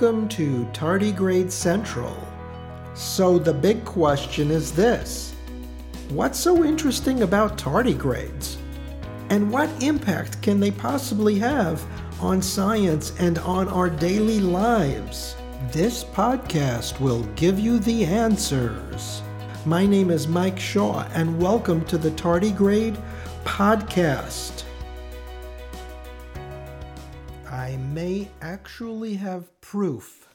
Welcome to Tardigrade Central. So, the big question is this What's so interesting about tardigrades? And what impact can they possibly have on science and on our daily lives? This podcast will give you the answers. My name is Mike Shaw, and welcome to the Tardigrade Podcast. Actually have proof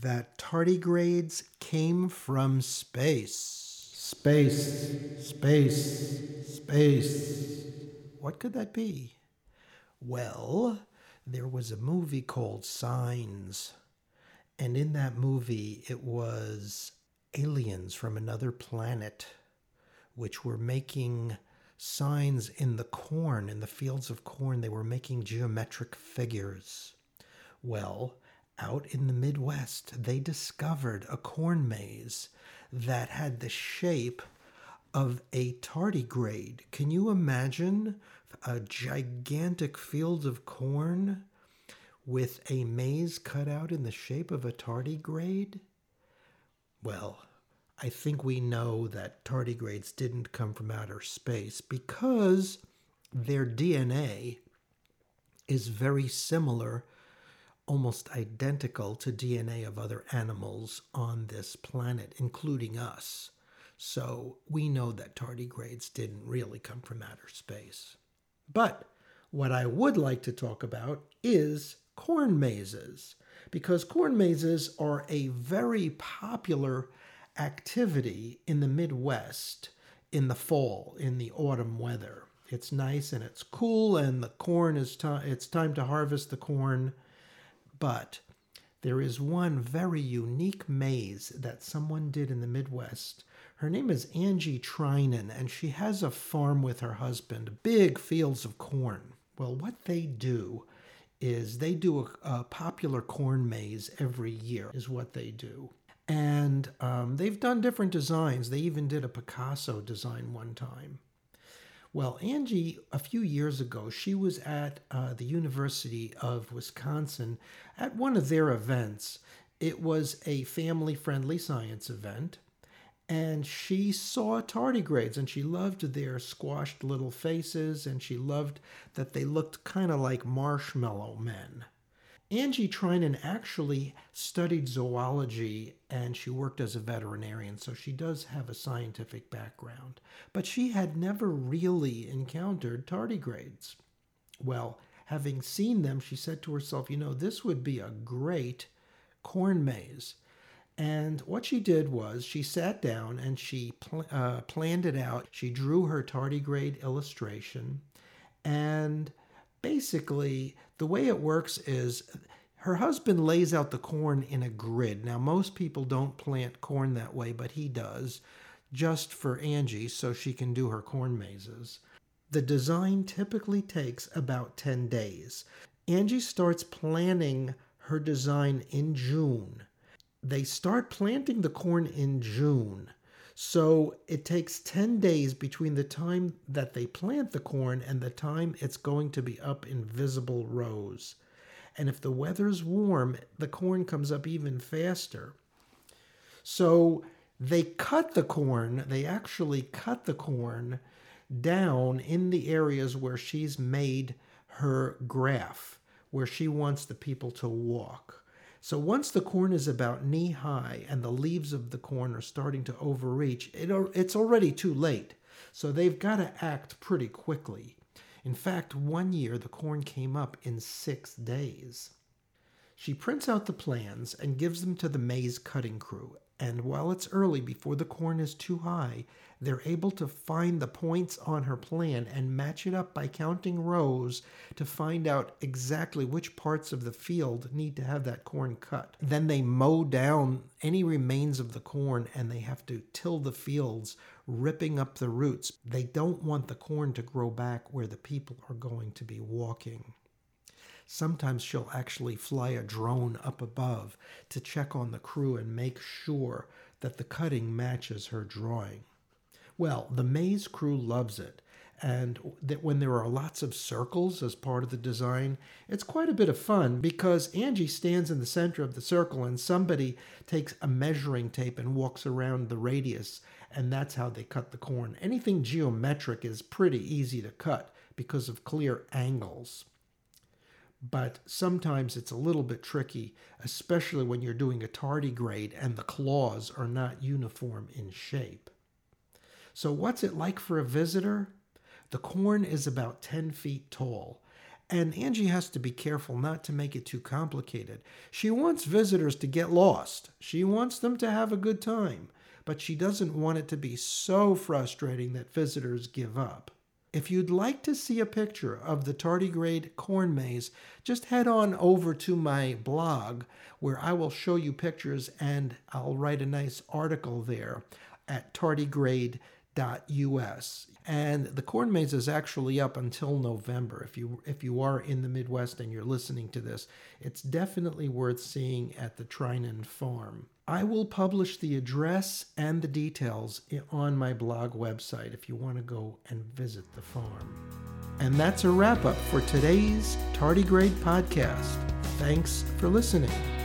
that tardigrades came from space. Space, space, space. What could that be? Well, there was a movie called Signs. And in that movie, it was aliens from another planet which were making signs in the corn, in the fields of corn. They were making geometric figures. Well, out in the Midwest, they discovered a corn maze that had the shape of a tardigrade. Can you imagine a gigantic field of corn with a maze cut out in the shape of a tardigrade? Well, I think we know that tardigrades didn't come from outer space because their DNA is very similar, almost identical to DNA of other animals on this planet, including us. So we know that tardigrades didn't really come from outer space. But what I would like to talk about is corn mazes, because corn mazes are a very popular activity in the Midwest in the fall, in the autumn weather. It's nice and it's cool, and the corn is time. It's time to harvest the corn, but there is one very unique maze that someone did in the Midwest. Her name is Angie Trinan, and she has a farm with her husband, big fields of corn. Well, what they do is they do a, a popular corn maze every year, is what they do. And um, they've done different designs. They even did a Picasso design one time. Well, Angie, a few years ago, she was at uh, the University of Wisconsin at one of their events. It was a family friendly science event. And she saw tardigrades and she loved their squashed little faces and she loved that they looked kind of like marshmallow men. Angie Trinan actually studied zoology and she worked as a veterinarian, so she does have a scientific background. But she had never really encountered tardigrades. Well, having seen them, she said to herself, you know, this would be a great corn maze. And what she did was she sat down and she pl- uh, planned it out. She drew her tardigrade illustration and basically, the way it works is her husband lays out the corn in a grid. Now, most people don't plant corn that way, but he does, just for Angie so she can do her corn mazes. The design typically takes about 10 days. Angie starts planning her design in June. They start planting the corn in June. So it takes 10 days between the time that they plant the corn and the time it's going to be up in visible rows. And if the weather's warm, the corn comes up even faster. So they cut the corn, they actually cut the corn down in the areas where she's made her graph, where she wants the people to walk. So once the corn is about knee high and the leaves of the corn are starting to overreach, it, it's already too late. So they've got to act pretty quickly. In fact, one year the corn came up in six days. She prints out the plans and gives them to the maze cutting crew, and while it's early before the corn is too high, they're able to find the points on her plan and match it up by counting rows to find out exactly which parts of the field need to have that corn cut. Then they mow down any remains of the corn and they have to till the fields, ripping up the roots. They don't want the corn to grow back where the people are going to be walking. Sometimes she'll actually fly a drone up above to check on the crew and make sure that the cutting matches her drawing. Well, the maze crew loves it, and that when there are lots of circles as part of the design, it's quite a bit of fun because Angie stands in the center of the circle and somebody takes a measuring tape and walks around the radius, and that's how they cut the corn. Anything geometric is pretty easy to cut because of clear angles. But sometimes it's a little bit tricky, especially when you're doing a tardigrade and the claws are not uniform in shape. So, what's it like for a visitor? The corn is about 10 feet tall, and Angie has to be careful not to make it too complicated. She wants visitors to get lost, she wants them to have a good time, but she doesn't want it to be so frustrating that visitors give up. If you'd like to see a picture of the tardigrade corn maze, just head on over to my blog where I will show you pictures and I'll write a nice article there at tardigrade.com us. And the corn maze is actually up until November. If you if you are in the Midwest and you're listening to this, it's definitely worth seeing at the Trinan farm. I will publish the address and the details on my blog website if you want to go and visit the farm. And that's a wrap up for today's Tardigrade podcast. Thanks for listening.